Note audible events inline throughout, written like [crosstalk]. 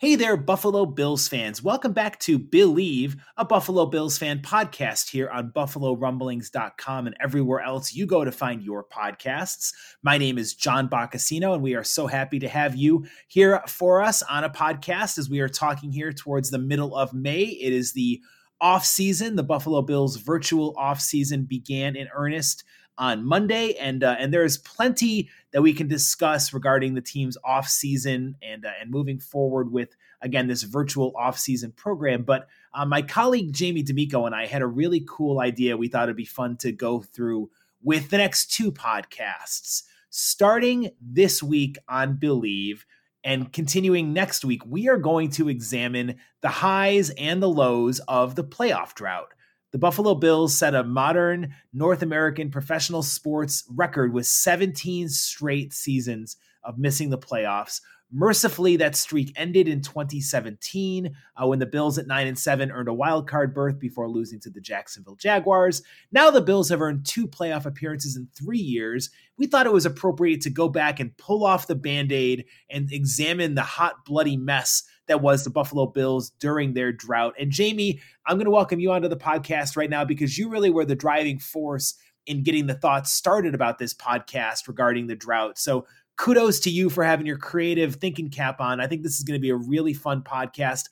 Hey there, Buffalo Bills fans. Welcome back to Believe, a Buffalo Bills fan podcast here on BuffaloRumblings.com and everywhere else you go to find your podcasts. My name is John Boccacino, and we are so happy to have you here for us on a podcast as we are talking here towards the middle of May. It is the off season. The Buffalo Bills virtual off season began in earnest on Monday, and uh, and there is plenty that we can discuss regarding the team's off season and uh, and moving forward with again this virtual off season program. But uh, my colleague Jamie D'Amico and I had a really cool idea. We thought it'd be fun to go through with the next two podcasts, starting this week on Believe. And continuing next week, we are going to examine the highs and the lows of the playoff drought. The Buffalo Bills set a modern North American professional sports record with 17 straight seasons of missing the playoffs. Mercifully, that streak ended in 2017 uh, when the Bills at 9 and 7 earned a wild card berth before losing to the Jacksonville Jaguars. Now the Bills have earned two playoff appearances in three years. We thought it was appropriate to go back and pull off the band aid and examine the hot, bloody mess that was the Buffalo Bills during their drought. And Jamie, I'm going to welcome you onto the podcast right now because you really were the driving force in getting the thoughts started about this podcast regarding the drought. So kudos to you for having your creative thinking cap on. I think this is going to be a really fun podcast.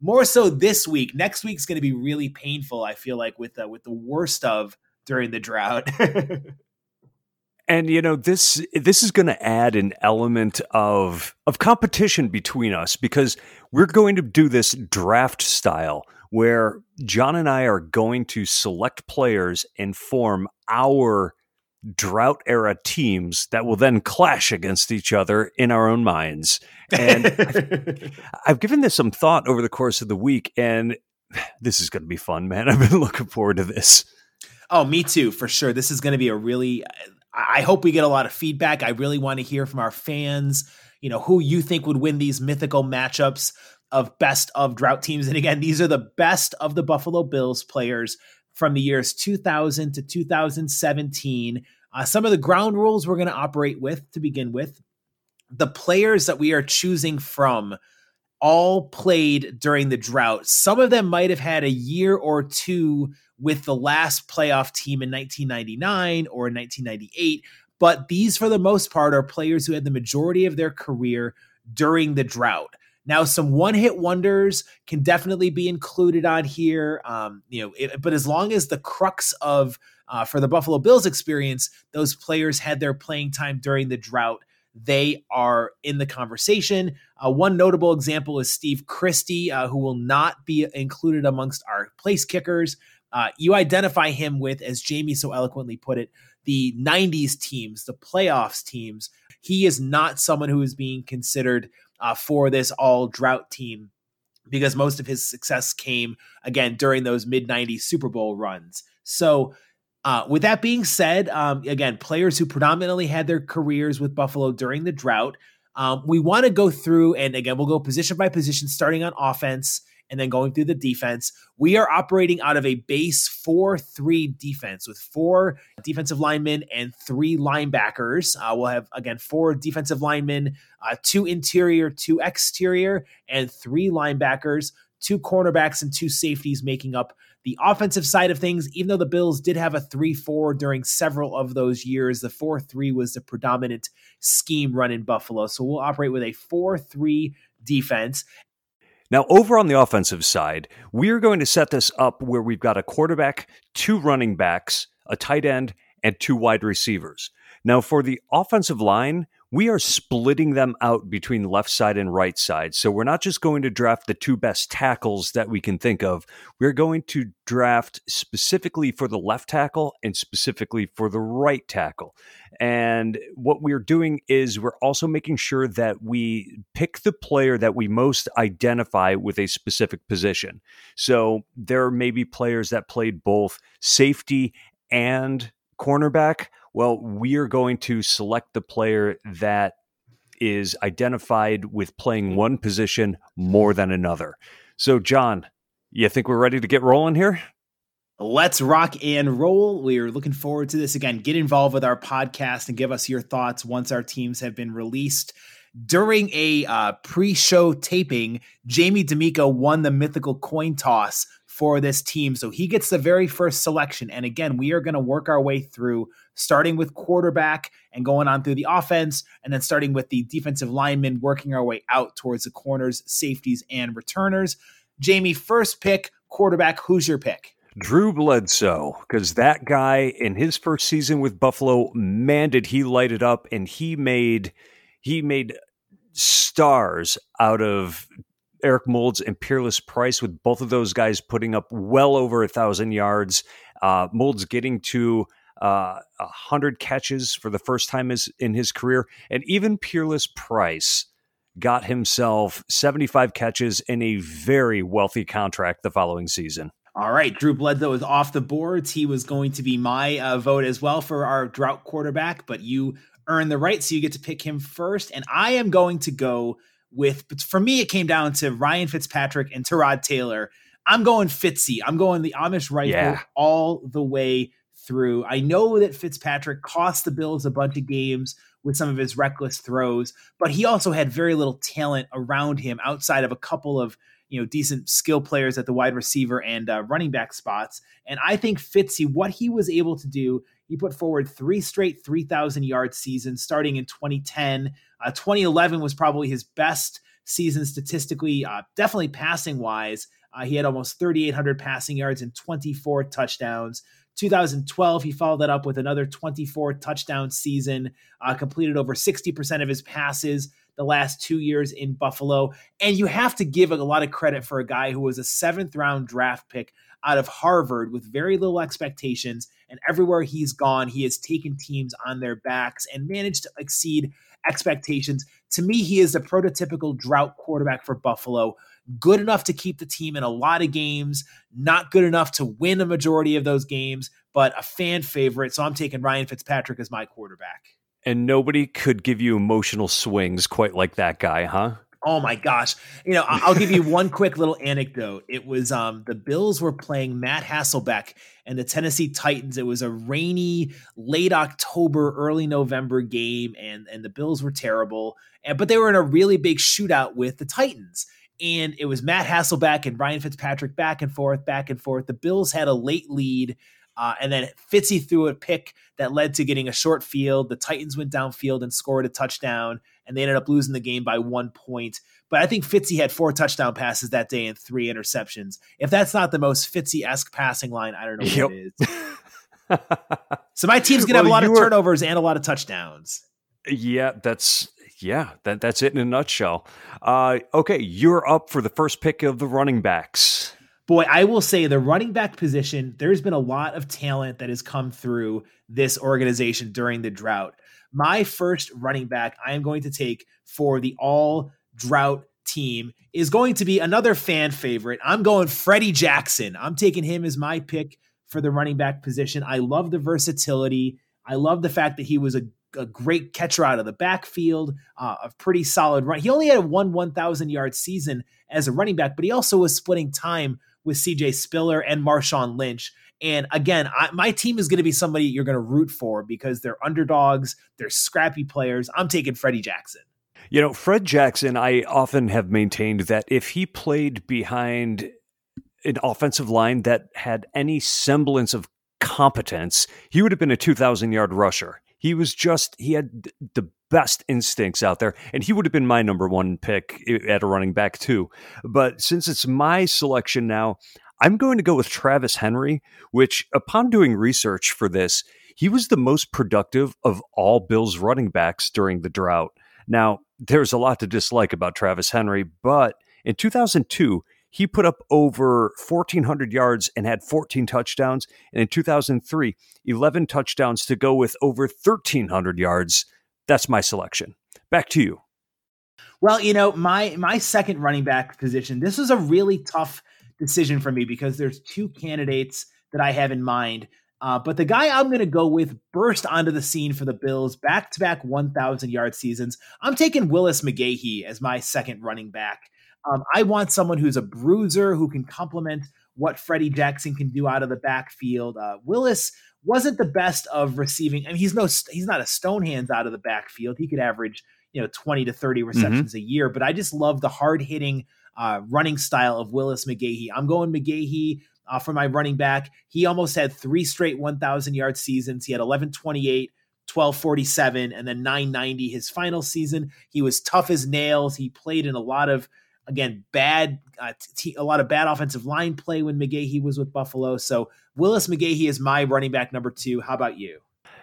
More so this week. Next week's going to be really painful. I feel like with the, with the worst of during the drought. [laughs] and you know this this is going to add an element of of competition between us because we're going to do this draft style where John and I are going to select players and form our drought era teams that will then clash against each other in our own minds. And I've, [laughs] I've given this some thought over the course of the week, and this is going to be fun, man. I've been [laughs] looking forward to this. Oh, me too, for sure. This is going to be a really I hope we get a lot of feedback. I really want to hear from our fans, you know, who you think would win these mythical matchups of best of drought teams. And again, these are the best of the Buffalo Bills players from the years 2000 to 2017. Uh, some of the ground rules we're going to operate with to begin with. The players that we are choosing from all played during the drought. Some of them might have had a year or two with the last playoff team in 1999 or 1998. But these, for the most part, are players who had the majority of their career during the drought. Now, some one-hit wonders can definitely be included on here. Um, you know, it, but as long as the crux of uh, for the Buffalo Bills experience, those players had their playing time during the drought. They are in the conversation. Uh, one notable example is Steve Christie, uh, who will not be included amongst our place kickers. Uh, you identify him with, as Jamie so eloquently put it, the 90s teams, the playoffs teams. He is not someone who is being considered uh, for this all drought team because most of his success came, again, during those mid 90s Super Bowl runs. So, uh, with that being said, um, again, players who predominantly had their careers with Buffalo during the drought, um, we want to go through, and again, we'll go position by position, starting on offense and then going through the defense. We are operating out of a base 4 3 defense with four defensive linemen and three linebackers. Uh, we'll have, again, four defensive linemen, uh, two interior, two exterior, and three linebackers, two cornerbacks, and two safeties making up the offensive side of things, even though the Bills did have a 3 4 during several of those years, the 4 3 was the predominant scheme run in Buffalo. So we'll operate with a 4 3 defense. Now, over on the offensive side, we are going to set this up where we've got a quarterback, two running backs, a tight end, and two wide receivers. Now, for the offensive line, we are splitting them out between left side and right side. So we're not just going to draft the two best tackles that we can think of. We're going to draft specifically for the left tackle and specifically for the right tackle. And what we're doing is we're also making sure that we pick the player that we most identify with a specific position. So there may be players that played both safety and cornerback well, we are going to select the player that is identified with playing one position more than another. So, John, you think we're ready to get rolling here? Let's rock and roll. We are looking forward to this. Again, get involved with our podcast and give us your thoughts once our teams have been released. During a uh, pre show taping, Jamie D'Amico won the mythical coin toss for this team. So he gets the very first selection. And again, we are going to work our way through starting with quarterback and going on through the offense, and then starting with the defensive linemen, working our way out towards the corners, safeties, and returners. Jamie, first pick, quarterback. Who's your pick? Drew Bledsoe, because that guy in his first season with Buffalo, man, did he light it up, and he made he made stars out of Eric Moulds and Peerless Price, with both of those guys putting up well over a thousand yards. Uh, Moulds getting to uh, 100 catches for the first time is, in his career. And even Peerless Price got himself 75 catches in a very wealthy contract the following season. All right, Drew Bledsoe is off the boards. He was going to be my uh, vote as well for our drought quarterback, but you earned the right, so you get to pick him first. And I am going to go with, but for me, it came down to Ryan Fitzpatrick and Tyrod Taylor. I'm going Fitzy. I'm going the Amish rifle yeah. all the way through. I know that Fitzpatrick cost the Bills a bunch of games with some of his reckless throws, but he also had very little talent around him outside of a couple of you know decent skill players at the wide receiver and uh, running back spots. And I think Fitzy, what he was able to do, he put forward three straight 3,000 yard seasons starting in 2010. Uh, 2011 was probably his best season statistically, uh, definitely passing wise. Uh, he had almost 3,800 passing yards and 24 touchdowns. 2012, he followed that up with another 24 touchdown season, uh, completed over 60% of his passes the last two years in Buffalo. And you have to give a lot of credit for a guy who was a seventh round draft pick out of Harvard with very little expectations. And everywhere he's gone, he has taken teams on their backs and managed to exceed expectations. To me, he is the prototypical drought quarterback for Buffalo good enough to keep the team in a lot of games, not good enough to win a majority of those games, but a fan favorite. So I'm taking Ryan Fitzpatrick as my quarterback. And nobody could give you emotional swings quite like that guy, huh? Oh my gosh. You know, I'll give you one quick little anecdote. It was um the Bills were playing Matt Hasselbeck and the Tennessee Titans. It was a rainy late October, early November game and and the Bills were terrible. And but they were in a really big shootout with the Titans and it was Matt Hasselbeck and Ryan Fitzpatrick back and forth, back and forth. The Bills had a late lead, uh, and then Fitzy threw a pick that led to getting a short field. The Titans went downfield and scored a touchdown, and they ended up losing the game by one point. But I think Fitzy had four touchdown passes that day and three interceptions. If that's not the most Fitzy esque passing line, I don't know what yep. it is. so my team's gonna [laughs] well, have a lot of turnovers and a lot of touchdowns. Yeah, that's yeah, that, that's it in a nutshell. Uh, okay, you're up for the first pick of the running backs. Boy, I will say the running back position, there's been a lot of talent that has come through this organization during the drought. My first running back I am going to take for the all drought team is going to be another fan favorite. I'm going Freddie Jackson. I'm taking him as my pick for the running back position. I love the versatility. I love the fact that he was a a great catcher out of the backfield, uh, a pretty solid run. He only had one 1,000 yard season as a running back, but he also was splitting time with CJ Spiller and Marshawn Lynch. And again, I, my team is going to be somebody you're going to root for because they're underdogs, they're scrappy players. I'm taking Freddie Jackson. You know, Fred Jackson, I often have maintained that if he played behind an offensive line that had any semblance of competence, he would have been a 2,000 yard rusher He was just, he had the best instincts out there, and he would have been my number one pick eh, at a running back, too. But since it's my selection now, I'm going to go with Travis Henry, which, upon doing research for this, he was the most productive of all Bills running backs during the drought. Now, there's a lot to dislike about Travis Henry, but in 2002, he put up over 1,400 yards and had 14 touchdowns. And in 2003, 11 touchdowns to go with over 1,300 yards. That's my selection. Back to you. Well, you know, my my second running back position, this was a really tough decision for me because there's two candidates that I have in mind. Uh, but the guy I'm going to go with burst onto the scene for the Bills, back to back 1,000 yard seasons. I'm taking Willis McGahee as my second running back. Um, I want someone who's a bruiser who can complement what Freddie Jackson can do out of the backfield. Uh, Willis wasn't the best of receiving. I mean, he's no he's not a stone hands out of the backfield. He could average you know 20 to 30 mm-hmm. receptions mm-hmm. a year, but I just love the hard hitting uh, running style of Willis McGahee. I'm going McGahee. Uh, for my running back, he almost had three straight 1,000 yard seasons. He had 1128, 1247, and then 990 his final season. He was tough as nails. He played in a lot of Again, bad, uh, t- a lot of bad offensive line play when McGahee was with Buffalo. So Willis McGahee is my running back number two. How about you?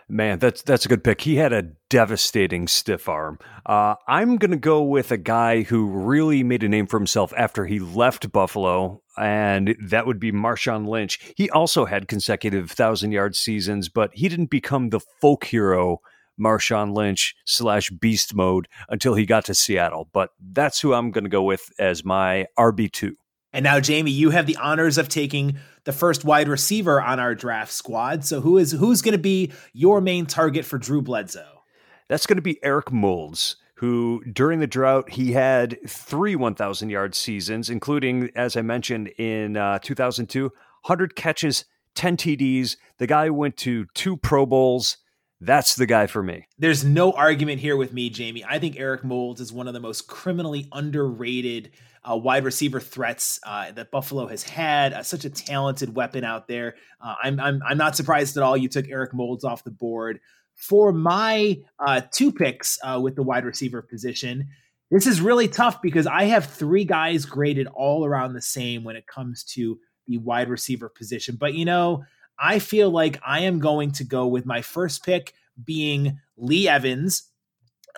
Man, that's that's a good pick. He had a devastating stiff arm. Uh, I'm to go with a guy who really made a name for himself after he left Buffalo, and that would be Marshawn Lynch. He also had consecutive thousand yard seasons, but he didn't become the folk hero Marshawn Lynch slash beast mode until he got to Seattle. But that's who I'm going to go with as my RB2. And now, Jamie, you have the honors of taking the first wide receiver on our draft squad. So who is who's going to be your main target for Drew Bledsoe? That's going to be Eric Moulds, who during the drought he had three 1,000 yard seasons, including, as I mentioned, in uh, 2002, 100 catches, 10 TDs. The guy went to two Pro Bowls that's the guy for me. There's no argument here with me, Jamie. I think Eric Moulds is one of the most criminally underrated uh, wide receiver threats uh, that Buffalo has had. Uh, such a talented weapon out there. Uh, I'm, I'm I'm not surprised at all you took Eric Moulds off the board for my uh, two picks uh, with the wide receiver position. This is really tough because I have three guys graded all around the same when it comes to the wide receiver position. But you know, I feel like I am going to go with my first pick being Lee Evans.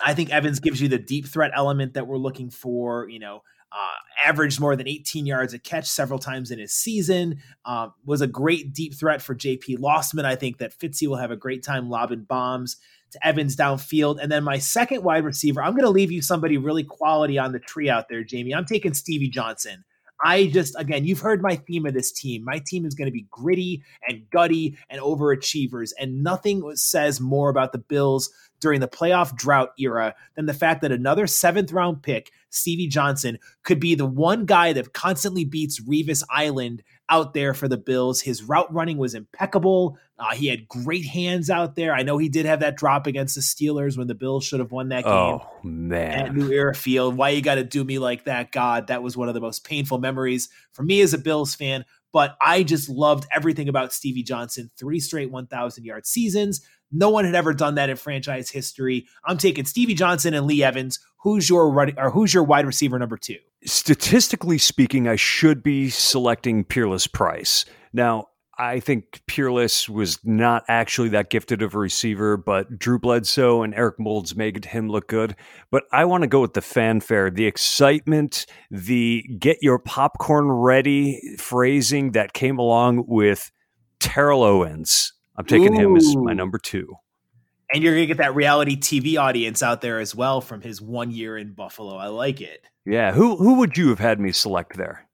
I think Evans gives you the deep threat element that we're looking for. You know, uh, averaged more than 18 yards a catch several times in his season. Uh, was a great deep threat for JP Losman. I think that Fitzy will have a great time lobbing bombs to Evans downfield. And then my second wide receiver, I'm going to leave you somebody really quality on the tree out there, Jamie. I'm taking Stevie Johnson. I just, again, you've heard my theme of this team. My team is going to be gritty and gutty and overachievers. And nothing says more about the Bills during the playoff drought era than the fact that another seventh round pick, Stevie Johnson, could be the one guy that constantly beats Revis Island out there for the Bills. His route running was impeccable. Uh, he had great hands out there. I know he did have that drop against the Steelers when the Bills should have won that game. Oh man, at New Era Field. Why you got to do me like that, God? That was one of the most painful memories for me as a Bills fan. But I just loved everything about Stevie Johnson. Three straight 1,000 yard seasons. No one had ever done that in franchise history. I'm taking Stevie Johnson and Lee Evans. Who's your or who's your wide receiver number two? Statistically speaking, I should be selecting Peerless Price. Now, I think Peerless was not actually that gifted of a receiver, but Drew Bledsoe and Eric Moulds made him look good. But I want to go with the fanfare, the excitement, the get your popcorn ready phrasing that came along with Terrell Owens. I'm taking Ooh. him as my number two. And you're going to get that reality TV audience out there as well from his one year in Buffalo. I like it. Yeah. Who who would you have had me select there?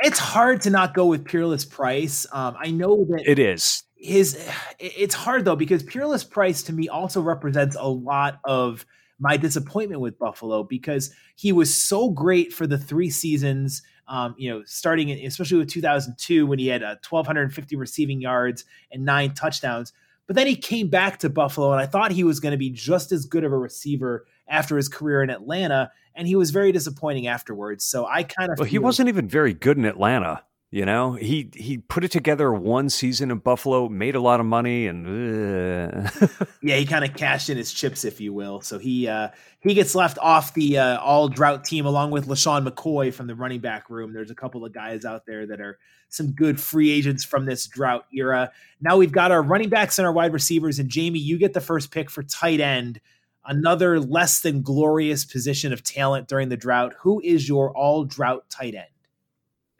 It's hard to not go with Peerless Price. Um, I know that it is. His it's hard though because Peerless Price to me also represents a lot of my disappointment with Buffalo because he was so great for the three seasons. Um, you know, starting in, especially with 2002 when he had uh, 1,250 receiving yards and nine touchdowns. But then he came back to Buffalo, and I thought he was going to be just as good of a receiver after his career in Atlanta, and he was very disappointing afterwards. So I kind of well, he wasn't even very good in Atlanta. You know, he he put it together one season in Buffalo, made a lot of money, and uh. [laughs] yeah, he kind of cashed in his chips, if you will. So he uh, he gets left off the uh, all drought team along with LeSean McCoy from the running back room. There's a couple of guys out there that are some good free agents from this drought era. Now we've got our running backs and our wide receivers, and Jamie, you get the first pick for tight end. Another less than glorious position of talent during the drought. Who is your all drought tight end?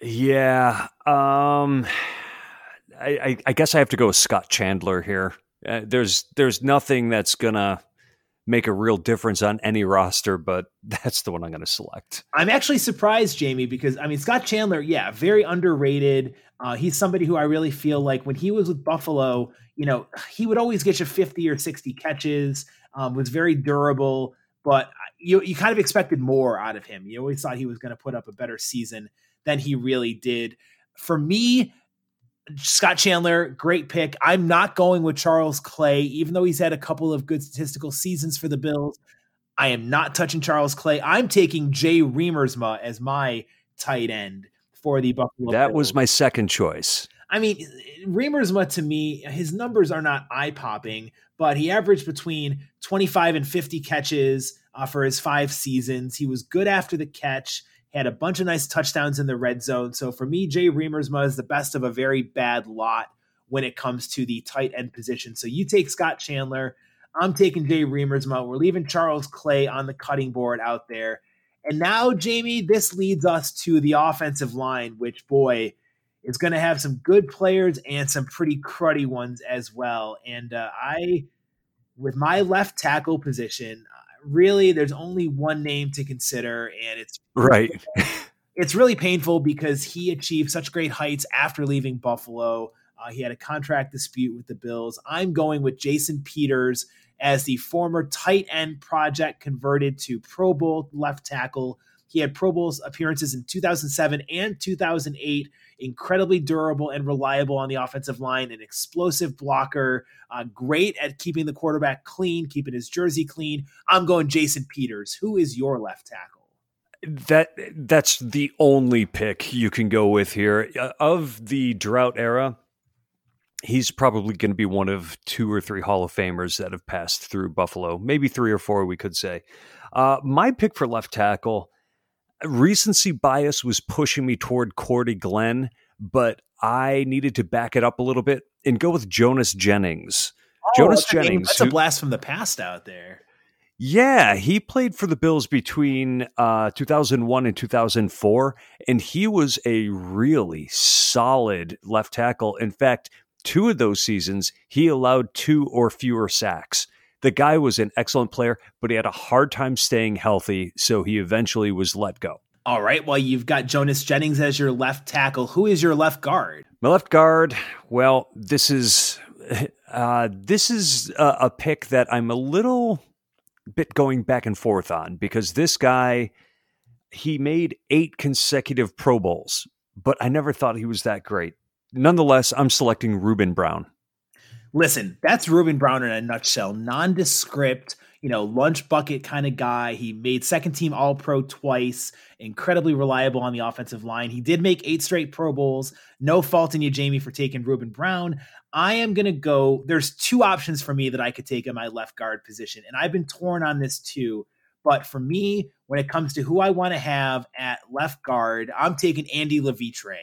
Yeah. Um, I, I, I, guess I have to go with Scott Chandler here. Uh, there's there's nothing that's gonna make a real difference on any roster, but [laughs] that's the one I'm going to select. I'm actually surprised, Jamie, because I mean Scott Chandler, yeah, very underrated. Uh, he's somebody who I really feel like when he was with Buffalo, you know, he would always get you 50 or 60 catches. Um, was very durable, but you you kind of expected more out of him. You always thought he was going to put up a better season than he really did. For me, Scott Chandler, great pick. I'm not going with Charles Clay, even though he's had a couple of good statistical seasons for the Bills. I am not touching Charles Clay. I'm taking Jay Riemersma as my tight end for the Buffalo. That Bills. was my second choice. I mean, Riemersma to me, his numbers are not eye popping, but he averaged between 25 and 50 catches uh, for his five seasons. He was good after the catch had a bunch of nice touchdowns in the red zone. So for me, Jay Riemersma is the best of a very bad lot when it comes to the tight end position. So you take Scott Chandler. I'm taking Jay Riemersma. We're leaving Charles Clay on the cutting board out there. And now, Jamie, this leads us to the offensive line, which, boy, is going to have some good players and some pretty cruddy ones as well. And uh, I, with my left tackle position, really there's only one name to consider, and it's right. [laughs] it's really painful because he achieved such great heights after leaving Buffalo. Uh, he had a contract dispute with the Bills. I'm going with Jason Peters as the former tight end project converted to Pro Bowl left tackle. He had Pro Bowl appearances in 2007 and 2008 incredibly durable and reliable on the offensive line, an explosive blocker, uh, great at keeping the quarterback clean, keeping his jersey clean. I'm going Jason Peters. Who is your left tackle? That that's the only pick you can go with here uh, of the drought era. He's probably going to be one of two or three Hall of Famers that have passed through Buffalo, maybe three or four, we could say. Uh, my pick for left tackle recency bias was pushing me toward Cordy Glenn, but I needed to back it up a little bit and go with Jonas Jennings. Oh, Jonas that's Jennings. A, that's who, a blast from the past out there. Yeah, he played for the Bills between uh, 2001 and 2004, and he was a really solid left tackle. In fact, two of those seasons, he allowed two or fewer sacks. The guy was an excellent player, but he had a hard time staying healthy, so he eventually was let go. All right. Well, you've got Jonas Jennings as your left tackle. Who is your left guard? My left guard. Well, this is [laughs] uh, this is a, a pick that I'm a little bit going back and forth on because this guy he made eight consecutive Pro Bowls, but I never thought he was that great. Nonetheless, I'm selecting Ruben Brown listen, that's Ruben Brown in a nutshell. Nondescript, you know, lunch bucket kind of guy. He made second team All Pro twice, incredibly reliable on the offensive line. He did make eight straight Pro Bowls. No fault in you, Jamie, for taking Ruben Brown. I am going to go. There's two options for me that I could take in my left guard position, and I've been torn on this too. But for me, when it comes to who I want to have at left guard, I'm taking Andy Levitre.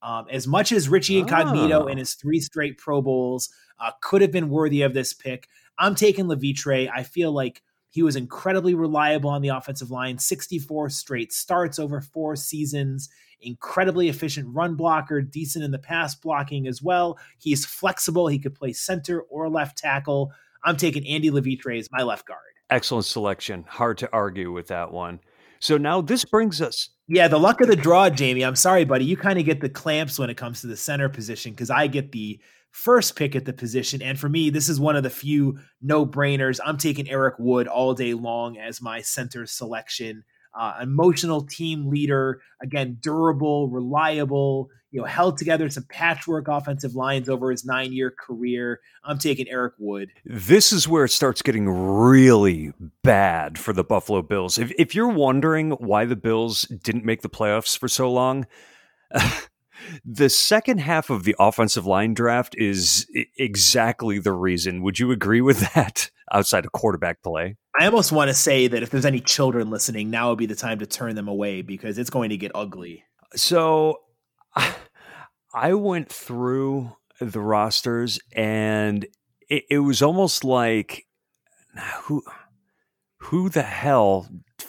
Um, as much as Richie Incognito oh. and his three straight Pro Bowls uh, could have been worthy of this pick. I'm taking Levitre. I feel like he was incredibly reliable on the offensive line, 64 straight starts over four seasons, incredibly efficient run blocker, decent in the pass blocking as well. He's flexible. He could play center or left tackle. I'm taking Andy Levitre as my left guard. Excellent selection. Hard to argue with that one. So now this brings us. Yeah, the luck of the draw, Jamie. I'm sorry, buddy. You kind of get the clamps when it comes to the center position because I get the first pick at the position. And for me, this is one of the few no brainers. I'm taking Eric Wood all day long as my center selection. Uh, emotional team leader, again, durable, reliable, you know, held together some patchwork offensive lines over his nine year career. I'm taking Eric Wood. This is where it starts getting really bad for the Buffalo Bills. If, if you're wondering why the Bills didn't make the playoffs for so long, [laughs] the second half of the offensive line draft is exactly the reason. Would you agree with that [laughs] outside of quarterback play? I almost want to say that if there's any children listening, now would be the time to turn them away because it's going to get ugly. So [sighs] I went through the rosters and it, it was almost like who who the hell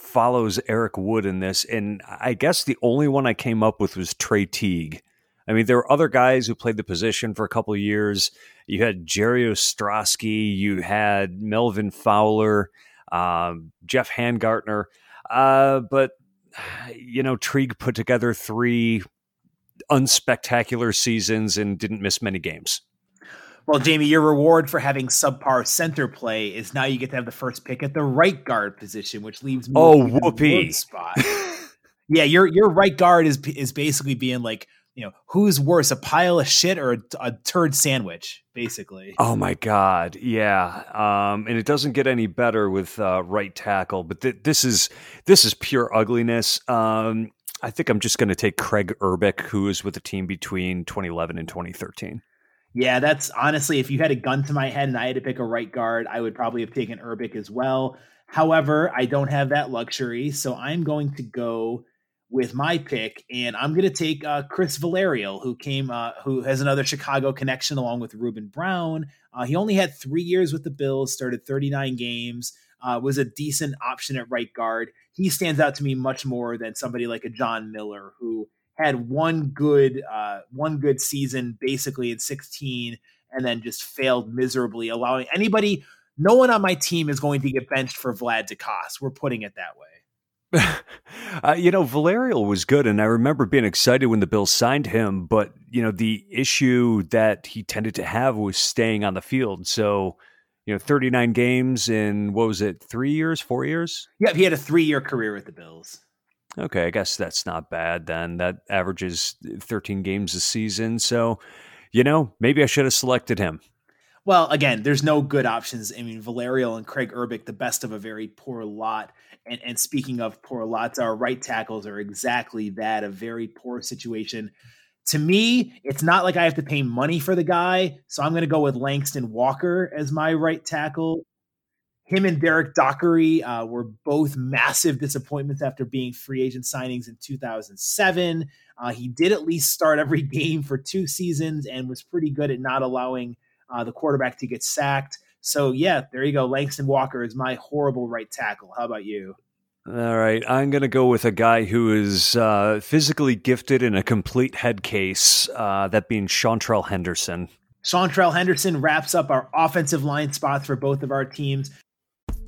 follows Eric Wood in this? And I guess the only one I came up with was Trey Teague. I mean, there were other guys who played the position for a couple years. You had Jerry Ostrowski, you had Melvin Fowler, um, Geoff Hangartner. Uh, but, you know, Teague put together three unspectacular seasons and didn't miss many games. Well, Jamie, your reward for having subpar center play is now you get to have the first pick at the right guard position, which leaves me oh whoopee spot. yeah, your your right guard is is basically being like you know who's worse, a pile of shit or a, a turd sandwich, basically. Oh my god, yeah, um, and it doesn't get any better with uh, right tackle, but th- this is this is pure ugliness. Um, I think I'm just going to take Craig Urbik, who was with the team between 2011 and 2013. Yeah, that's honestly, if you had a gun to my head and I had to pick a right guard, I would probably have taken Urbik as well. However, I don't have that luxury, so I'm going to go with my pick, and I'm going to take uh, Chris Villarrial, who came, uh, who has another Chicago connection along with Ruben Brown. Uh, he only had three years with the Bills, started 39 games, uh, was a decent option at right guard. He stands out to me much more than somebody like a John Miller, who had one good uh, one good season basically in 16 and then just failed miserably allowing anybody no one on my team is going to get benched for Vlad Ducasse. We're putting it that way. [laughs] uh, you know, Villarrial was good, and I remember being excited when the Bills signed him. But you know, the issue that he tended to have was staying on the field. So, you know, 39 games in what was it, three years, four years? Yeah, he had a three year career with the Bills. Okay, I guess that's not bad then. That averages 13 games a season. So, you know, maybe I should have selected him. Well, again, there's no good options. I mean, Valerio and Craig Urbik, the best of a very poor lot. And, and speaking of poor lots, our right tackles are exactly that a very poor situation. To me, it's not like I have to pay money for the guy. So I'm going to go with Langston Walker as my right tackle him and Derek Dockery uh, were both massive disappointments after being free agent signings in 2007. Uh, he did at least start every [laughs] game for two seasons and was pretty good at not allowing uh, the quarterback to get sacked. So, yeah, there you go. Langston Walker is my horrible right tackle. How about you? All right, I'm going to go with a guy who is uh, physically gifted in a complete head case, uh, that being Seantrel Henderson. Seantrel Henderson wraps up our offensive line spots for both of our teams.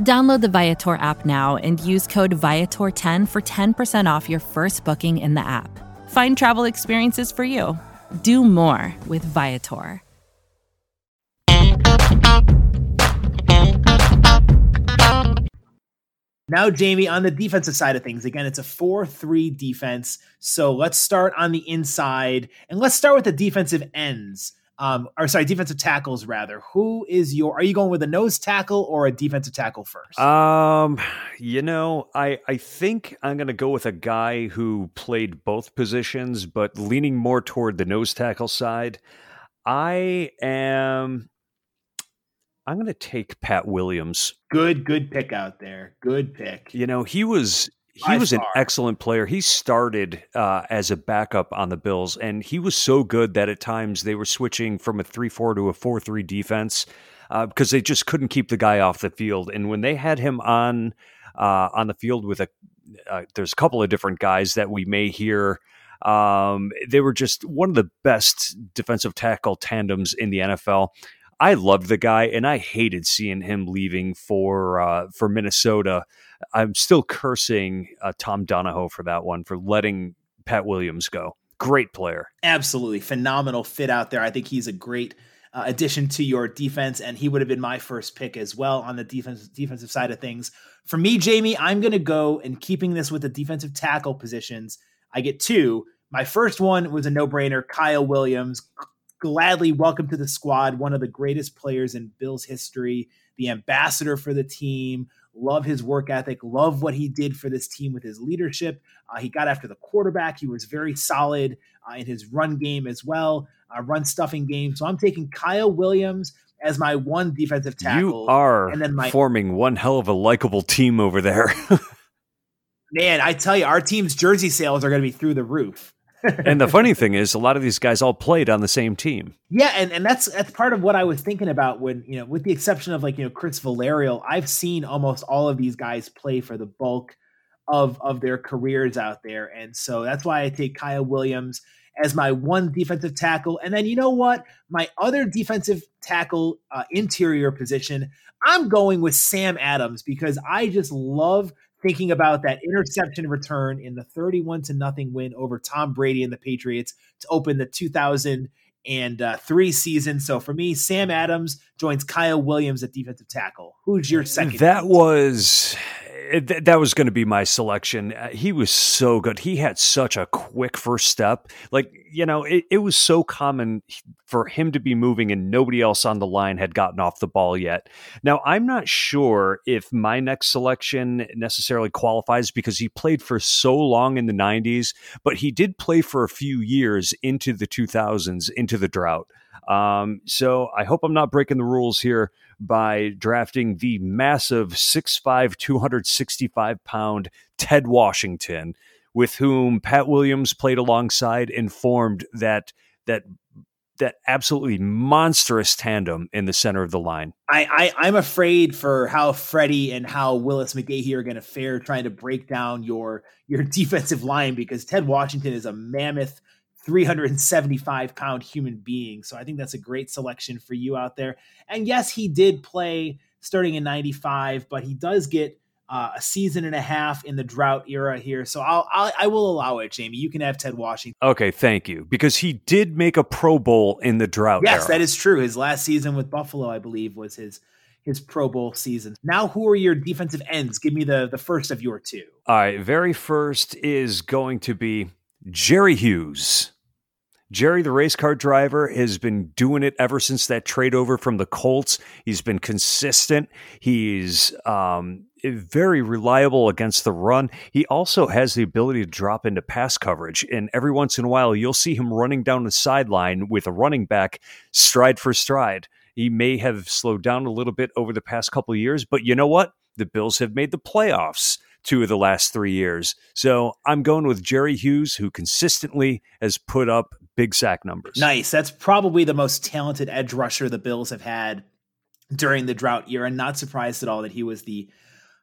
Download the Viator app now and use code Viator10 for 10% off your first booking in the app. Find travel experiences for you. Do more with Viator. Now, Jamie, on the defensive side of things, again, it's a 4 3 defense. So let's start on the inside and let's start with the defensive ends um, or sorry, defensive tackles rather. Who is your? Are you going with a nose tackle or a defensive tackle first? Um, you know, I I think I'm going to go with a guy who played both positions, but leaning more toward the nose tackle side. I am. I'm going to take Pat Williams. Good, good pick out there. Good pick. You know, he was he was far. an excellent player. He started uh, as a backup on the Bills, and he was so good that at times they were switching from a 3 4 to a 4 3 defense uh, because they just couldn't keep the guy off the field. And when they had him on uh, on the field with a, uh, there's a couple of different guys that we may hear. Um, they were just one of the best defensive tackle tandems in the NFL. I loved the guy, and I hated seeing him leaving for uh, for Minnesota. I'm still cursing uh, Tom Donahoe for that one for letting Pat Williams go. Great player, absolutely phenomenal fit out there. I think he's a great uh, addition to your defense, and he would have been my first pick as well on the defense defensive side of things. For me, Jamie, I'm going to go and keeping this with the defensive tackle positions. I get two. My first one was a no brainer. Kyle Williams, gladly welcome to the squad. One of the greatest players in Bills history, the ambassador for the team. Love his work ethic. Love what he did for this team with his leadership. Uh, he got after the quarterback. He was very solid uh, in his run game as well uh, run stuffing game. So I'm taking Kyle Williams as my one defensive tackle. You are and then my, forming one hell of a likable team over there. [laughs] man, I tell you, our team's jersey sales are going to be through the roof. And the funny thing is, a lot of these guys all played on the same team. Yeah, and, and that's that's part of what I was thinking about when you know, with the exception of like you know Chris Valerio, I've seen almost all of these guys play for the bulk of of their careers out there, and so that's why I take Kyle Williams as my one defensive tackle. And then you know what? My other defensive tackle uh, interior position, I'm going with Sam Adams because I just love thinking about that interception return in the 31 to nothing win over Tom Brady and the Patriots to open the 2003 uh, season. So for me, Sam Adams joins Kyle Williams at defensive tackle. Who's your second? That was it, that was going to be my selection. Uh, he was so good. He had such a quick first step. Like, you know, it, it, was so common for him to be moving and nobody else on the line had gotten off the ball yet. Now, I'm not sure if my next selection necessarily qualifies because he played for so long in the 90s, but he did play for a few years into the 2000s, into the drought. Um, so I hope I'm not breaking the rules here by drafting the massive 6'5, 265 pound Ted Washington, with whom Pat Williams played alongside and formed that that that absolutely monstrous tandem in the center of the line. I, I am afraid for how Freddie and how Willis McGahee are going to fare trying to break down your your [laughs] defensive line because Ted Washington is a mammoth 375 pound human being. So I think that's a great selection for you out there. And yes, he did play starting in 95, but he does get uh, a season and a half in the drought era here. So I'll, I'll I will allow it, Jamie. You can have Ted Washington. Okay, thank you. Because he did make a Pro Bowl in the drought. Yes, era. that is true. His last season with Buffalo, I believe, was his his Pro Bowl season. Now, who are your defensive ends? Give me the the first of your two. All right, very first is going to be Jerry Hughes. Jerry, the race car driver, has been doing it ever since that trade over from the Colts. He's been consistent. He's um, very reliable against the run. He also has the ability to drop into pass coverage. And every once in a while, you'll see him running down the sideline with a running back stride for stride. He may have slowed down a little bit over the past couple years, but you know what? The Bills have made the playoffs two of the last three years. So I'm going with Jerry Hughes, who consistently has put up big sack numbers. Nice. That's probably the most talented edge rusher the Bills have had during the drought year. And not surprised at all that he was the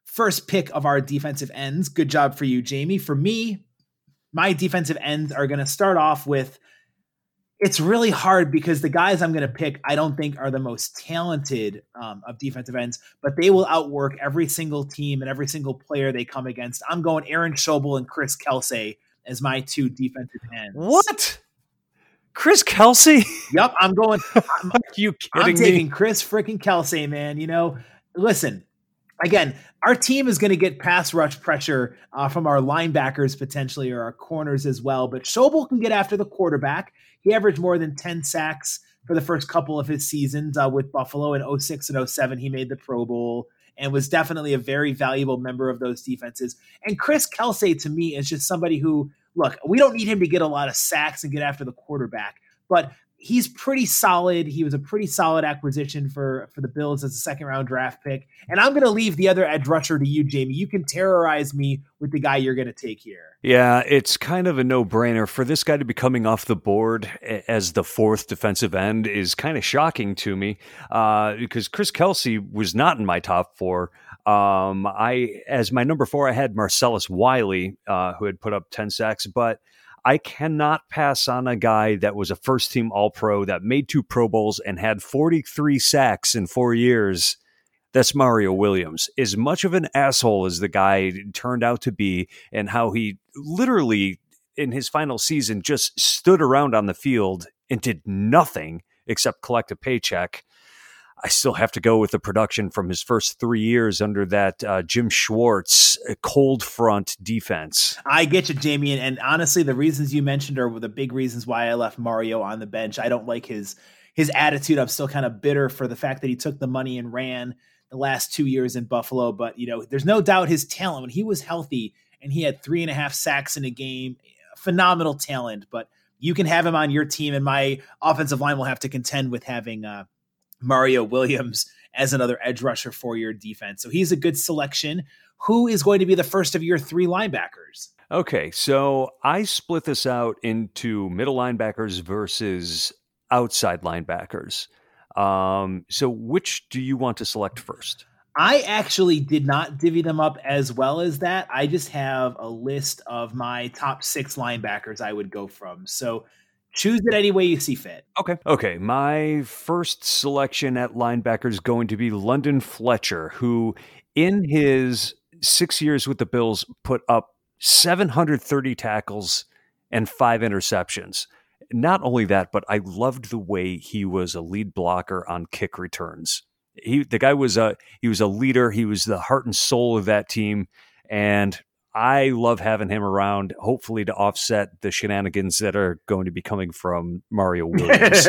first pick of our defensive ends. Good job for you, Jamie. For me, my defensive ends are going to start off with it's really hard because the guys I'm going to pick, I don't think are the most talented um, of defensive ends, but they will outwork every single team and every single player they come against. I'm going Aaron Schobel and Chris Kelsay as my two defensive ends. What? Chris Kelsay? [laughs] Yep, I'm going. I'm, Are you kidding I'm taking Chris freaking Kelsay, man. You know, listen, again, our team is going to get pass rush pressure uh, from our linebackers potentially or our corners as well. But Schobel can get after the quarterback. He averaged more than 10 sacks for the first couple of his seasons uh, with Buffalo in 06 and 07. He made the Pro Bowl and was definitely a very valuable member of those defenses. And Chris Kelsay, to me, is just somebody who, look, we don't need him to get a lot of sacks and get after the quarterback, but he's pretty solid. He was a pretty solid acquisition for for the Bills as a second round draft pick. And I'm going to leave the other edge rusher to you, Jamie. You can terrorize me with the guy you're going to take here. Yeah, it's kind of a no brainer for this guy to be coming off the board as the fourth defensive end is kind of shocking to me uh, because Chris Kelsay was not in my top four. Um, I as my number four, I had Marcellus Wiley, uh, who had put up ten sacks, but I cannot pass on a guy that was a first team All Pro that made two Pro Bowls and had 43 sacks in four years. That's Mario Williams. As much of an asshole as the guy turned out to be, and how he literally in his final season just stood around on the field and did nothing except collect a paycheck. I still have to go with the production from his first three years under that uh, Jim Schwartz uh, cold front defense. I get you, Jamie, and, and, honestly, the reasons you mentioned are the big reasons why I left Mario on the bench. I don't like his his attitude. I'm still kind of bitter for the fact that he took the money and ran the last two years in Buffalo. But you know, there's no doubt his talent when he was healthy and he had three and a half sacks in a game, phenomenal talent. But you can have him on your team, and my offensive line will have to contend with having. Uh, Mario Williams as another edge rusher for your defense. So he's a good selection. Who is going to be the first of your three linebackers? Okay, so I split this out into middle linebackers versus outside linebackers. Um, so which do you want to select first? I actually did not divvy them up as well as that. I just have a list of my top six linebackers I would go from. So choose it any way you see fit. Okay. Okay. My first selection at linebacker is going to be London Fletcher, who in his six years with the Bills put up 730 tackles and five interceptions. Not only that, but I loved the way he was a lead blocker on kick returns. He the guy was a he was a leader. He was the heart and soul of that team. And I love having him around, hopefully to offset the shenanigans that are going to be coming from Mario [laughs] Williams.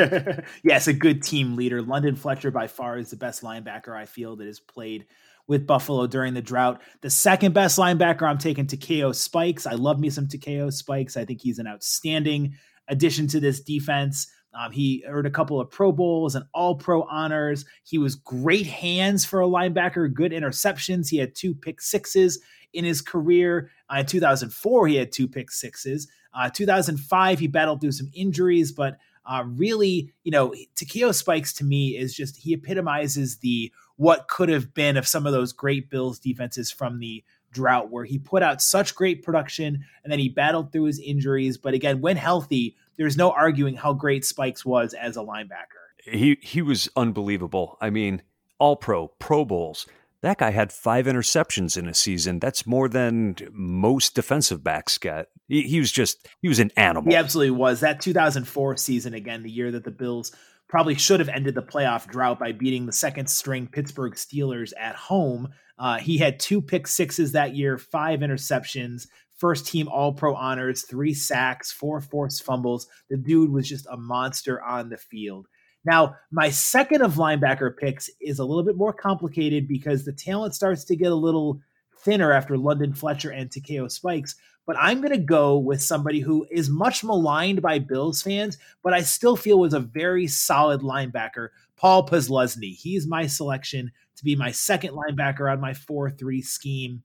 yes, a good team leader. London Fletcher by far is the best linebacker I feel that has played with Buffalo during the drought. The second best linebacker I'm taking Takeo Spikes. I love me some Takeo Spikes. I think he's an outstanding addition to this defense. Um, he earned a couple of Pro Bowls and All Pro honors. He was great hands for a linebacker, good interceptions. He had two pick sixes in his career. Uh, in 2004, he had two pick sixes. Uh, 2005, he battled through some injuries, but uh, really, you know, Takeo Spikes to me is just he epitomizes the what could have been of some of those great Bills defenses from the drought, where he put out such great production and then he battled through his injuries. But again, when healthy, there's no arguing how great Spikes was as a linebacker. He he was unbelievable. I mean, all pro, Pro Bowls. That guy had five interceptions in a season. That's more than most defensive backs get. He, he was just, he was an animal. He absolutely was. That 2004 season, again, the year that the Bills probably should have ended the playoff drought by beating the second string Pittsburgh Steelers at home. Uh, he had two pick sixes that year, five interceptions, first team All Pro honors, three sacks, four forced fumbles. The dude was just a monster on the field. Now, my second of linebacker picks is a little bit more complicated because the talent starts to get a little thinner after London Fletcher and Takeo Spikes. But I'm going to go with somebody who is much maligned by Bills fans, but I still feel was a very solid linebacker, Paul Posluszny. He's my selection to be my second linebacker on my 4 3 scheme.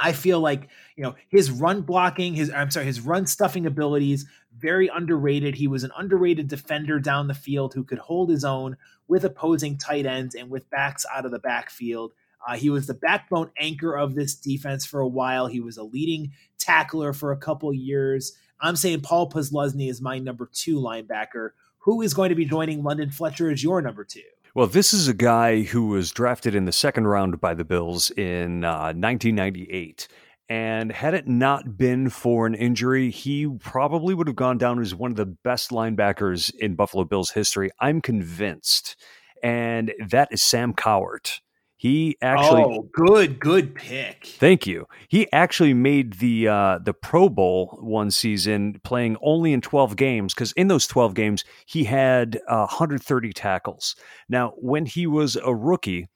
I feel like you know his run blocking, his I'm sorry, his run stuffing abilities very underrated. He was an underrated defender down the field who could hold his own with opposing tight ends and with backs out of the backfield. Uh, he was the backbone anchor of this defense for a while. He was a leading tackler for a couple years. I'm saying Paul Posluszny is my number two linebacker. Who is going to be joining London Fletcher as your number two? Well, this is a guy who was drafted in the second round by the Bills in uh, 1998. And had it not been for an injury, he probably would have gone down as one of the best linebackers in Buffalo Bills history. I'm convinced. And that is Sam Cowart. He actually Oh, good, good pick. Thank you. He actually made the uh, the Pro Bowl one season playing only in 12 games cuz in those 12 games he had uh, 130 tackles. Now, when he was a rookie,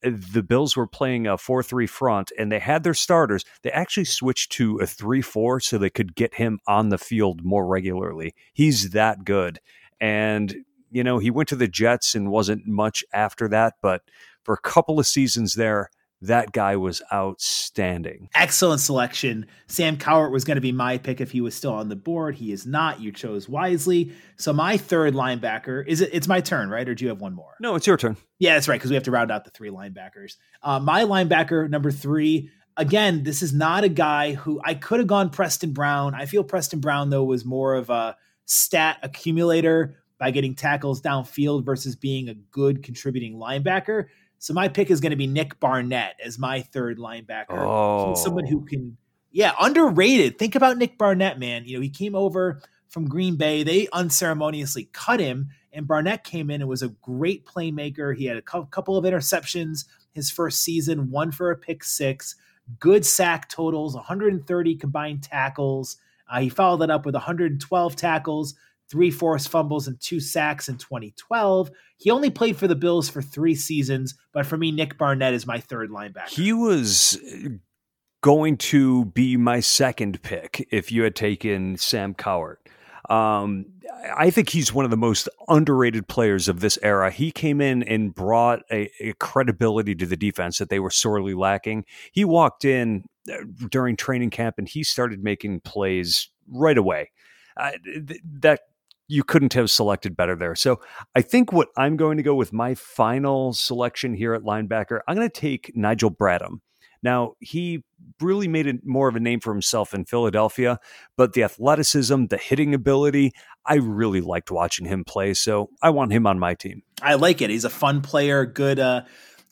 the Bills were playing a 4 3 front and they had their starters. They actually switched to a 3 4 so they could get him on the field more regularly. He's that good. And, you know, he went to the Jets and wasn't much after that, but for a couple of seasons there, that guy was outstanding. Excellent selection. Sam Cowart was going to be my pick if he was still on the board. He is not. You chose wisely. So my third linebacker is it? It's my turn, right? Or do you have one more? No, it's your turn. Yeah, that's right because we have to round out the three linebackers. Uh, my linebacker number three. Again, this is not a guy who I could have gone Preston Brown. I feel Preston Brown though was more of a stat accumulator by getting tackles downfield versus being a good contributing linebacker. So my pick is going to be Nick Barnett as my third linebacker. Oh. Someone who can, yeah, underrated. Think about Nick Barnett, man. You know, he came over from Green Bay. They unceremoniously cut him, and Barnett came in and was a great playmaker. He had a couple of interceptions his first season, one for a pick six, good sack totals, 130 combined tackles. Uh, he followed that up with 112 tackles, three forced fumbles and two sacks in 2012. He only played for the Bills for three seasons, but for me, Nick Barnett is my third linebacker. He was going to be my second pick if you had taken Sam Cowart. Um, I think he's one of the most underrated players of this era. He came in and brought a, a credibility to the defense that they were sorely lacking. He walked in uh, during training camp and he started making plays right away. Uh, th- that you couldn't have selected better there. So I think what I'm going to go with my final selection here at linebacker, I'm going to take Nigel Bradham. Now, he really made it more of a name for himself in Philadelphia, but the athleticism, the hitting ability, I really liked watching him play. So I want him on my team. I like it. He's a fun player, good uh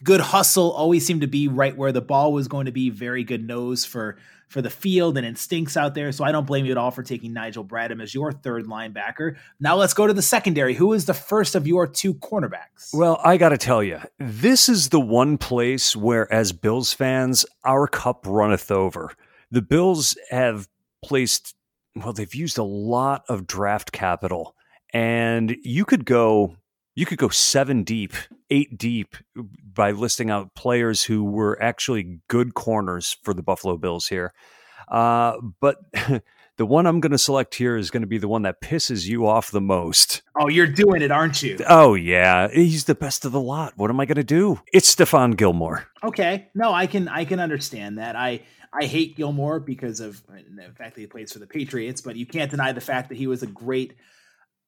good hustle, always seemed to be right where the ball was going to be, very good nose for for the field and instincts out there. So I don't blame you at all for taking Nigel Bradham as your third linebacker. Now let's go to the secondary. Who is the first of your two cornerbacks? Well, I got to tell you, this is the one place where, as Bills fans, our cup runneth over. The Bills have placed, well, they've used a lot of draft capital, and you could go you could go seven deep, eight deep by listing out players who were actually good corners for the Buffalo Bills here. Uh, but [laughs] the one I'm going to select here is going to be the one that pisses you off the most. Oh, you're doing it, aren't you? Oh, yeah. He's the best of the lot. What am I going to do? It's Stephon Gilmore. Okay. No, I can I can understand that. I I hate Gilmore because of the fact that he plays for the Patriots, but you can't deny the fact that he was a great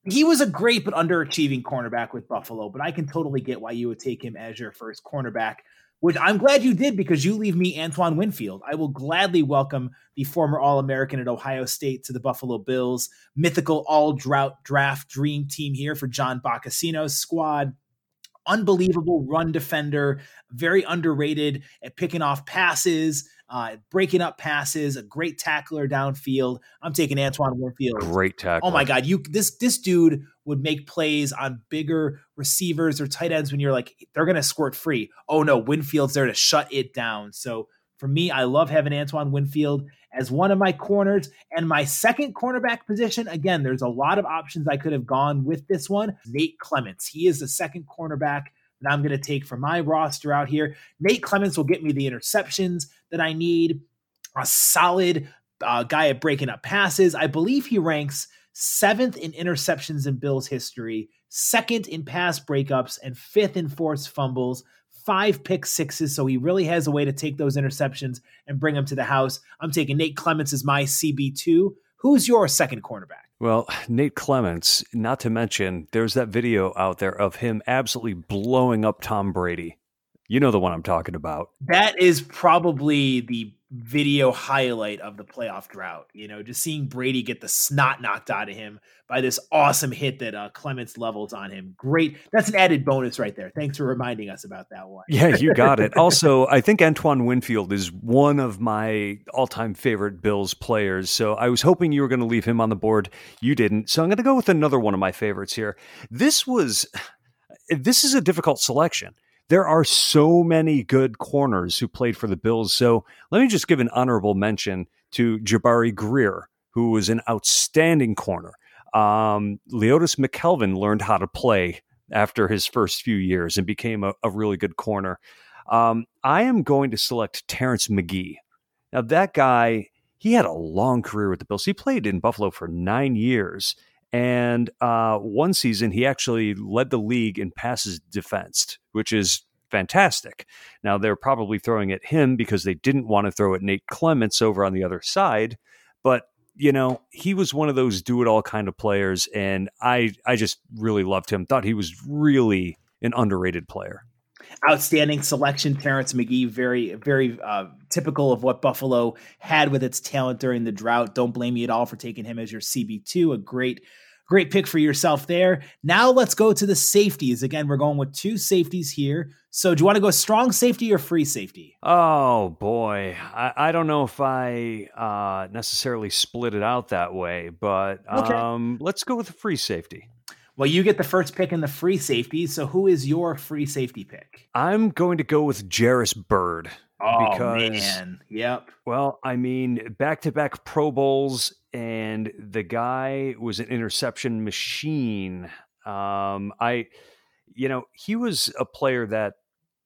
he was a great but underachieving cornerback with Buffalo, but I can totally get why you would take him as your first cornerback, which I'm glad you did because you leave me Antoine Winfield. I will gladly welcome the former All American at Ohio State to the Buffalo Bills, mythical all drought draft dream team here for John Boccacino's squad. Unbelievable run defender, very underrated at picking off passes uh, breaking up passes, a great tackler downfield. I'm taking Antoine Winfield. Great tackle. Oh my God, you this this dude would make plays on bigger receivers or tight ends when you're like they're gonna squirt free. Oh no, Winfield's there to shut it down. So for me, I love having Antoine Winfield as one of my corners and my second cornerback position. Again, there's a lot of options I could have gone with this one. Nate Clements, he is the second cornerback that I'm going to take for my roster out here. Nate Clements will get me the interceptions that I need, a solid uh, guy at breaking up passes. I believe he ranks seventh in interceptions in Bills history, second in pass breakups, and fifth in forced fumbles. Five pick sixes, so he really has a way to take those interceptions and bring them to the house. I'm taking Nate Clements as my CB2. Who's your second cornerback? Well, Nate Clements, not to mention, there's that video out there of him absolutely blowing up Tom Brady. You know the one I'm talking about. That is probably the video highlight of the playoff drought. You know, just seeing Brady get the snot knocked out of him by this awesome hit that uh, Clements levels on him. Great. That's an added bonus right there. Thanks for reminding us about that one. yeah, you got it. [laughs] Also, I think Antoine Winfield is one of my all time favorite Bills players. So I was hoping you were going to leave him on the board. You didn't. So I'm going to go with another one of my favorites here. This was. This is a difficult selection there are so many good corners who played for the Bills. So let me just give an honorable mention to Jabari Greer, who was an outstanding corner. Um, Leodis McKelvin learned how to play after his first few years and became a, a really good corner. Um, I am going to select Terrence McGee. Now, that guy, he had a long career with the Bills. He played in Buffalo for nine years And uh, one season, he actually led the league in passes defensed, which is fantastic. Now, they're probably throwing at him because they didn't want to throw at Nate Clements over on the other side. But, you know, he was one of those do it all kind of players. And I, I just really loved him. Thought he was really an underrated player outstanding selection. Terrence McGee, very, very uh, typical of what Buffalo had with its talent during the drought. Don't blame me at all for taking him as your CB2. A great, great pick for yourself there. Now let's go to the safeties. Again, we're going with two safeties here. So do you want to go strong safety or free safety? Oh boy, I, I don't know if I uh, necessarily split it out that way, but okay. um, let's go with the free safety. Well, you get the first pick in the free safety. So who is your free safety pick? I'm going to go with Jairus Byrd. Oh because, man, yep. Well, I mean, back-to-back Pro Bowls, and the guy was an interception machine. Um, I, you know, he was a player that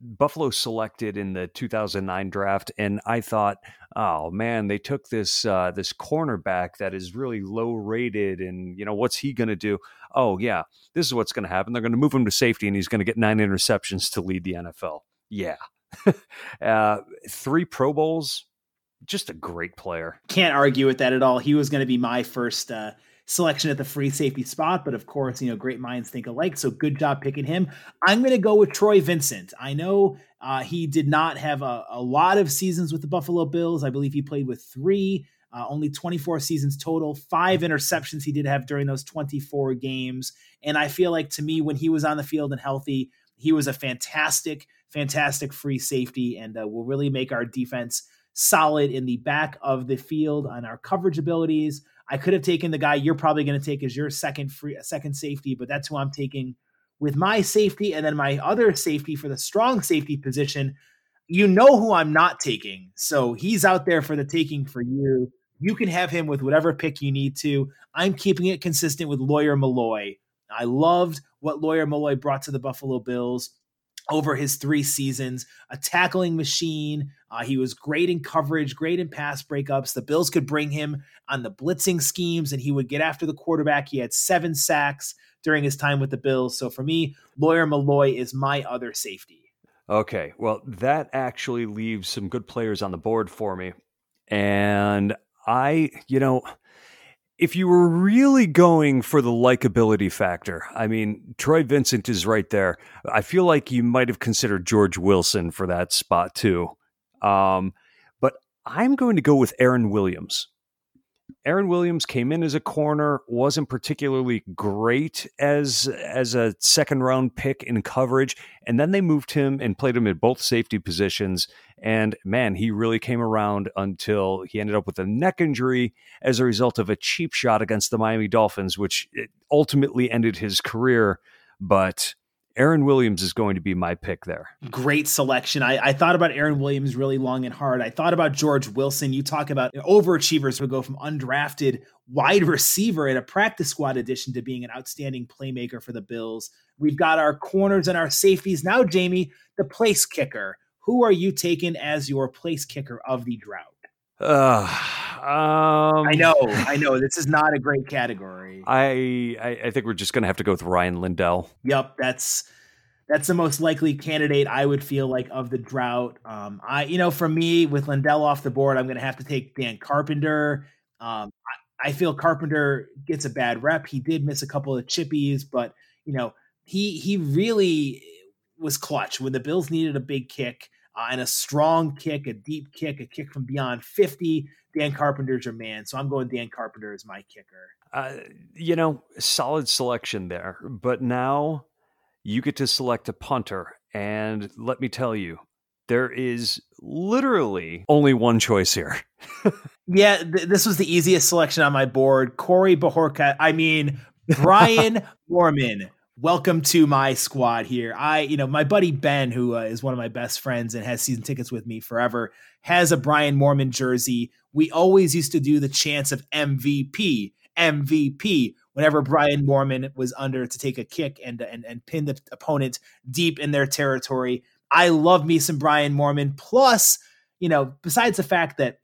Buffalo selected in the 2009 draft, and I thought, oh man, they took this uh, this cornerback that is really low rated, and you know what's he going to do? Oh yeah, this is what's going to happen. They're going to move him to safety, and he's going to get nine interceptions to lead the NFL. Yeah, [laughs] uh, three Pro Bowls, just a great player. Can't argue with that at all. He was going to be my first. Uh selection at the free safety spot, but of course, you know, great minds think alike. So good job picking him. I'm going to go with Troy Vincent. I know uh, he did not have a, a, lot of seasons with the Buffalo Bills. I believe he played with three, uh, only 24 seasons total, five interceptions he did have during those 24 games. And I feel like to me, when he was on the field and healthy, he was a fantastic, fantastic free safety and uh, will really make our defense solid in the back of the field on our coverage abilities. I could have taken the guy you're probably going to take as your second free second safety, but that's who I'm taking with my safety and then my other safety for the strong safety position. You know who I'm not taking. So he's out there for the taking for you. You can have him with whatever pick you need to. I'm keeping it consistent with Lawyer Malloy. I loved what Lawyer Malloy brought to the Buffalo Bills over his three seasons, a tackling machine. Uh, he was great in coverage, great in pass breakups. The Bills could bring him on the blitzing schemes and he would get after the quarterback. He had seven sacks during his time with the Bills. So for me, Lawyer Malloy is my other safety. Okay. Well, that actually leaves some good players on the board for me. And I, you know, if you were really going for the likability factor, I mean, Troy Vincent is right there. I feel like you might have considered George Wilson for that spot too. Um, but I'm going to go with Aaron Williams. Aaron Williams came in as a corner, wasn't particularly great as as a second round pick in coverage, and then they moved him and played him at both safety positions. And man, he really came around until he ended up with a neck injury as a result of a cheap shot against the Miami Dolphins, which ultimately ended his career. But Aaron Williams is going to be my pick there. Great selection. I, I, thought about Aaron Williams really long and hard. I thought about George Wilson. You talk about overachievers who go from undrafted wide [laughs] receiver in a practice squad addition to being an outstanding playmaker for the Bills. We've got our corners and our safeties. Now, Jamie, the place kicker. Who are you taking as your place kicker of the drought? Uh, um, I know, I know. This is not a great category. I, I, I think we're just going to have to go with Rian Lindell. Yep, that's that's the most likely candidate I would feel like of the drought. Um, I, you know, for me with Lindell off the board, I'm going to have to take Dan Carpenter. Um, I, I feel Carpenter gets a bad rep. He did miss a couple of chippies, but you know, he he really was clutch when the Bills needed a big kick uh, and a strong kick, a deep kick, a kick from beyond 50. Dan Carpenter's your man. So I'm going Dan Carpenter as my kicker. Uh, you know, solid selection there. But now you get to select a punter. And let me tell you, there is literally only one choice here. [laughs] yeah, th- this was the easiest selection on my board. Corey Bojorquez. I mean, Brian [laughs] Moorman welcome to my squad here. I, you know, my buddy Ben, who uh, is one of my best friends and has season tickets with me forever, has a Brian Moorman jersey. We always used to do the chance of MVP, MVP, whenever Brian Moorman was under to take a kick and and and pin the opponent deep in their territory. I love me some Brian Moorman. Plus, you know, besides the fact that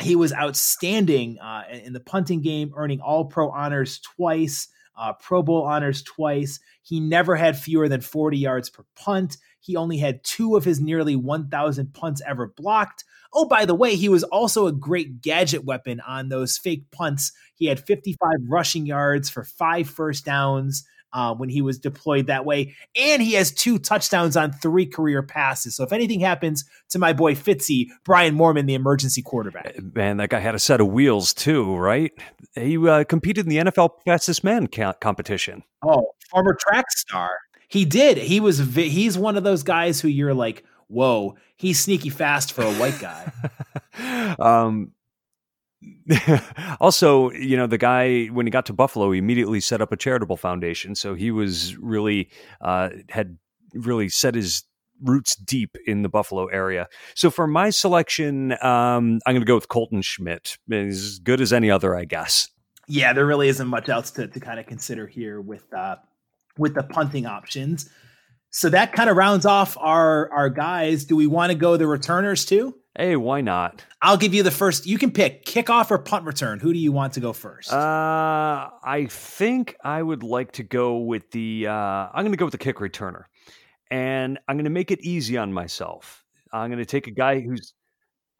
he was outstanding uh, in the punting game, earning All Pro honors twice uh, Pro Bowl honors twice. He never had fewer than 40 yards per punt. He only had two of his nearly 1,000 punts ever blocked. Oh, by the way, he was also a great gadget weapon on those fake punts. He had 55 rushing yards for five first downs uh, when he was deployed that way. And he has two touchdowns on three career passes. So if anything happens to my boy Fitzy, Brian Moorman, the emergency quarterback. Eh, man, that guy had a set of wheels too, right? He uh, competed in the NFL fastest man competition. Oh, former track star. He did. He was. He's one of those guys who you're like, whoa, he's sneaky fast for a white guy. [laughs] um, [laughs] also, you know, the guy when he got to Buffalo, he immediately set up a charitable foundation. So he was really uh, had really set his roots deep in the Buffalo area. So for my selection, um, I'm going to go with Colton Schmidt. As good as any other, I guess. Yeah, there really isn't much else to, to kind of consider here with uh, with the punting options. So that kind of rounds off our our guys. Do we want to go the returners too? Hey, why not? I'll give you the first. You can pick kickoff or punt return. Who do you want to go first? Uh, I think I would like to go with the. Uh, I'm going to go with the kick returner, and I'm going to make it easy on myself. I'm going to take a guy who's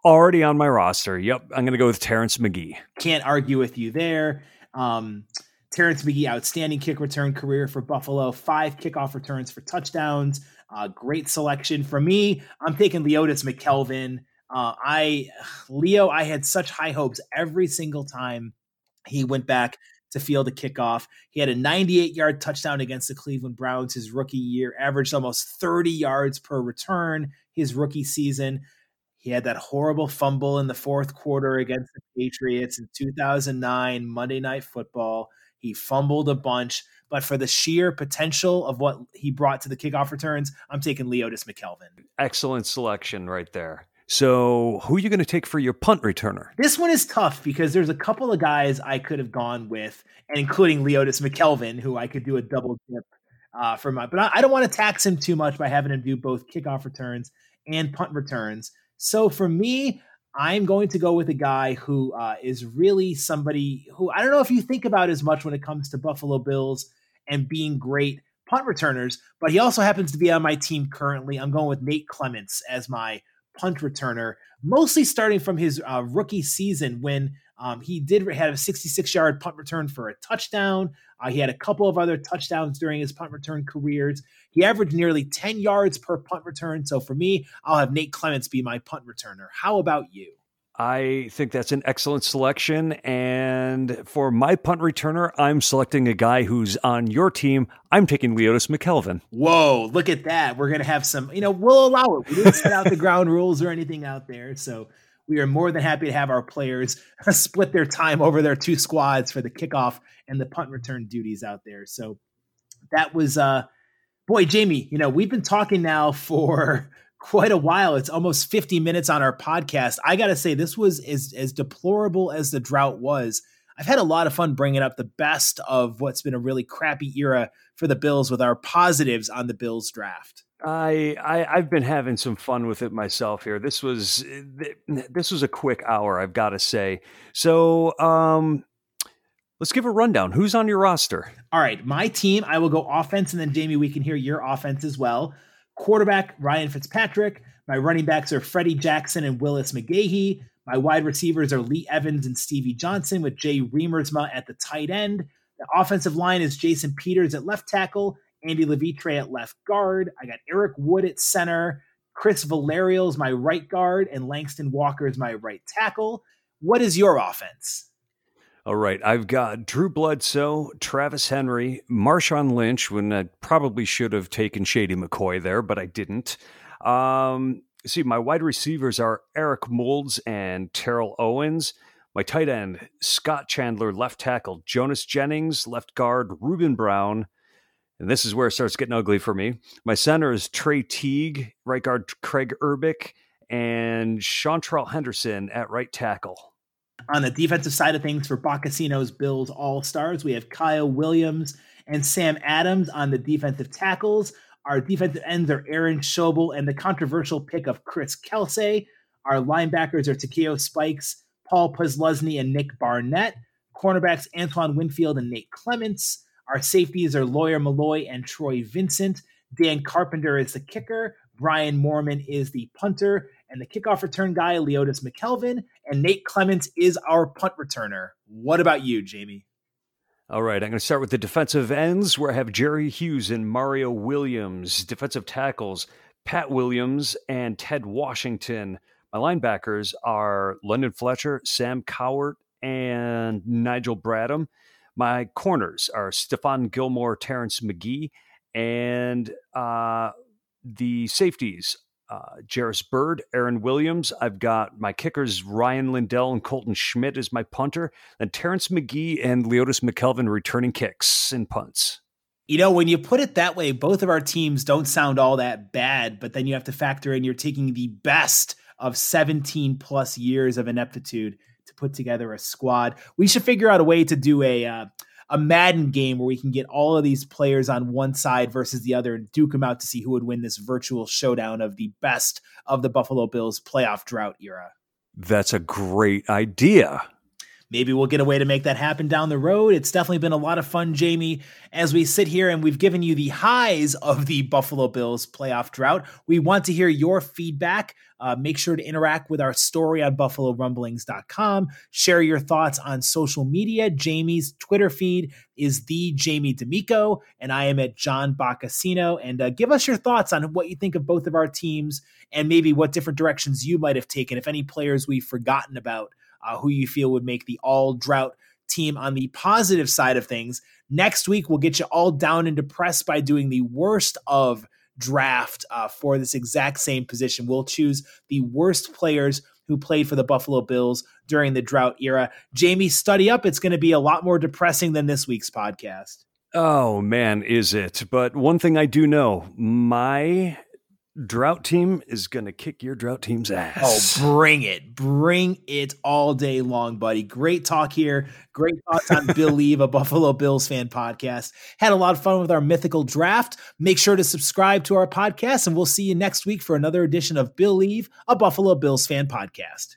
already on my roster. Yep, I'm going to go with Terrence McGee. Can't argue with you there. Um, Terrence McGee, outstanding kick return career for Buffalo, five kickoff returns for touchdowns. Uh, great selection for me. I'm taking Leodis McKelvin. Uh, I Leo, I had such high hopes every single time he went back to field a kickoff. He had a 98 yard touchdown against the Cleveland Browns his rookie year, averaged almost 30 yards per return his rookie season. He had that horrible fumble in the fourth quarter against the Patriots in 2009 Monday Night Football. He fumbled a bunch, but for the sheer potential of what he brought to the kickoff returns, I'm taking Leodis McKelvin. Excellent selection right there. So, who are you going to take for your punt returner? This one is tough because there's a couple of guys I could have gone with, and including Leodis McKelvin, who I could do a double dip uh, for my. But I, I don't want to tax him too much by having him do both kickoff returns and punt returns. So for me, I'm going to go with a guy who uh, is really somebody who I don't know if you think about as much when it comes to Buffalo Bills and being great punt returners, but he also happens to be on my team currently. I'm going with Nate Clements as my punt returner, mostly starting from his uh, rookie season when um, he did have a 66 yard punt return for a touchdown. Uh, he had a couple of other touchdowns during his punt return careers. He averaged nearly 10 yards per punt return. So for me, I'll have Nate Clements be my punt returner. How about you? I think that's an excellent selection. And for my punt returner, I'm selecting a guy who's on your team. I'm taking Leodis McKelvin. Whoa, look at that. We're going to have some, you know, we'll allow it. We didn't set out the [laughs] ground rules or anything out there. So we are more than happy to have our players [laughs] split their time over their two squads for the kickoff and the punt return duties out there. So that was, uh, boy, Jamie, you know, we've been talking now for quite a while. It's almost 50 minutes on our podcast. I got to say, this was as, as deplorable as the drought was. I've had a lot of fun bringing up the best of what's been a really crappy era for the Bills with our positives on the Bills draft. I, I have been having some fun with it myself here. This was this was a quick hour, I've got to say. So, um, let's give a rundown. Who's on your roster? All right, my team. I will go offense, and then Jamie, we can hear your offense as well. Quarterback Ryan Fitzpatrick. My running backs are Freddie Jackson and Willis McGahee. My wide receivers are Lee Evans and Stevie Johnson with Jay Riemersma at the tight end. The offensive line is Jason Peters at left tackle Andy Levitre at left guard. I got Eric Wood at center. Chris Villarrial is my right guard, and Langston Walker is my right tackle. What is your offense? All right, I've got Drew Bledsoe, Travis Henry, Marshawn Lynch. When I probably should have taken Shady McCoy there, but I didn't. Um, see, my wide receivers are Eric Moulds and Terrell Owens. My tight end, Scott Chandler, left tackle, Jonas Jennings, left guard, Ruben Brown, and this is where it starts getting ugly for me. My center is Trey Teague, right guard Craig Urbik, and Seantrel Henderson at right tackle. On the defensive side of things for Boccacino's Bills All Stars, we have Kyle Williams and Sam Adams on the defensive tackles. Our defensive ends are Aaron Schobel and the controversial pick of Chris Kelsay. Our linebackers are Takeo Spikes, Paul Posluszny, and Nick Barnett. Cornerbacks Antoine Winfield and Nate Clements. Our safeties are Lawyer Malloy and Troy Vincent. Dan Carpenter is the kicker. Brian Moorman is the punter. And the kickoff return guy, Leodis McKelvin. And Nate Clements is our punt returner. What about you, Jamie? All right, I'm going to start with the defensive ends where I have Jerry Hughes and Mario Williams. Defensive tackles, Pat Williams and Ted Washington. My linebackers are London Fletcher, Sam Cowart, and Nigel Bradham. My corners are Stephon Gilmore, Terrence McGee, and uh, the safeties, uh, Jairus Byrd, Aaron Williams. I've got my kickers, Rian Lindell and Colton Schmidt as my punter, and Terrence McGee and Leodis McKelvin returning kicks and punts. You know, when you put it that way, both of our teams don't sound all that bad, but then you have to factor in you're taking the best of 17 plus years of ineptitude to put together a squad. We should figure out a way to do a uh, a Madden game where we can get all of these players on one side versus the other and duke them out to see who would win this virtual showdown of the best of the Buffalo Bills playoff drought era. That's a great idea. Maybe we'll get a way to make that happen down the road. It's definitely been a lot of fun, Jamie, as we sit here and we've given you the highs of the Buffalo Bills playoff drought. We want to hear your feedback. Uh, make sure to interact with our story on buffalorumblings.com. Share your thoughts on social media. Jamie's Twitter feed is the Jamie D'Amico, and I am at John Boccacino. And uh, give us your thoughts on what you think of both of our teams and maybe what different directions you might have taken, if any players we've forgotten about uh, who you feel would make the all drought team on the positive side of things. Next week, we'll get you all down and depressed by doing the worst of draft uh, for this exact same position. We'll choose the worst players who played for the Buffalo Bills during the drought era. Jamie, study up. It's going to be a lot more depressing than this week's podcast. Oh man, is it? But one thing I do know, my drought team is going to kick your drought team's oh, ass. Oh, bring it. Bring it all day long, buddy. Great talk here. Great thoughts on Bill [laughs] Leave, a Buffalo Bills fan podcast. Had a lot of fun with our mythical draft. Make sure to subscribe to our podcast, and we'll see you next week for another edition of Bill Leave, a Buffalo Bills fan podcast.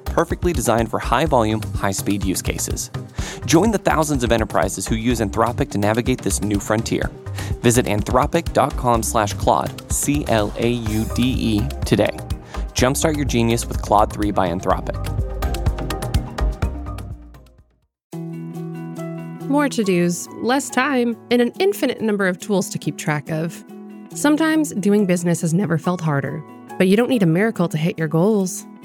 perfectly designed for high volume, high speed use cases. Join the thousands of enterprises who use Anthropic to navigate this new frontier. Visit anthropic.com slash Claude, C L A U D E, today. Jumpstart your genius with Claude 3 by Anthropic. More to dos, less time, and an infinite number of tools to keep track of. Sometimes doing business has never felt harder, but you don't need a miracle to hit your goals.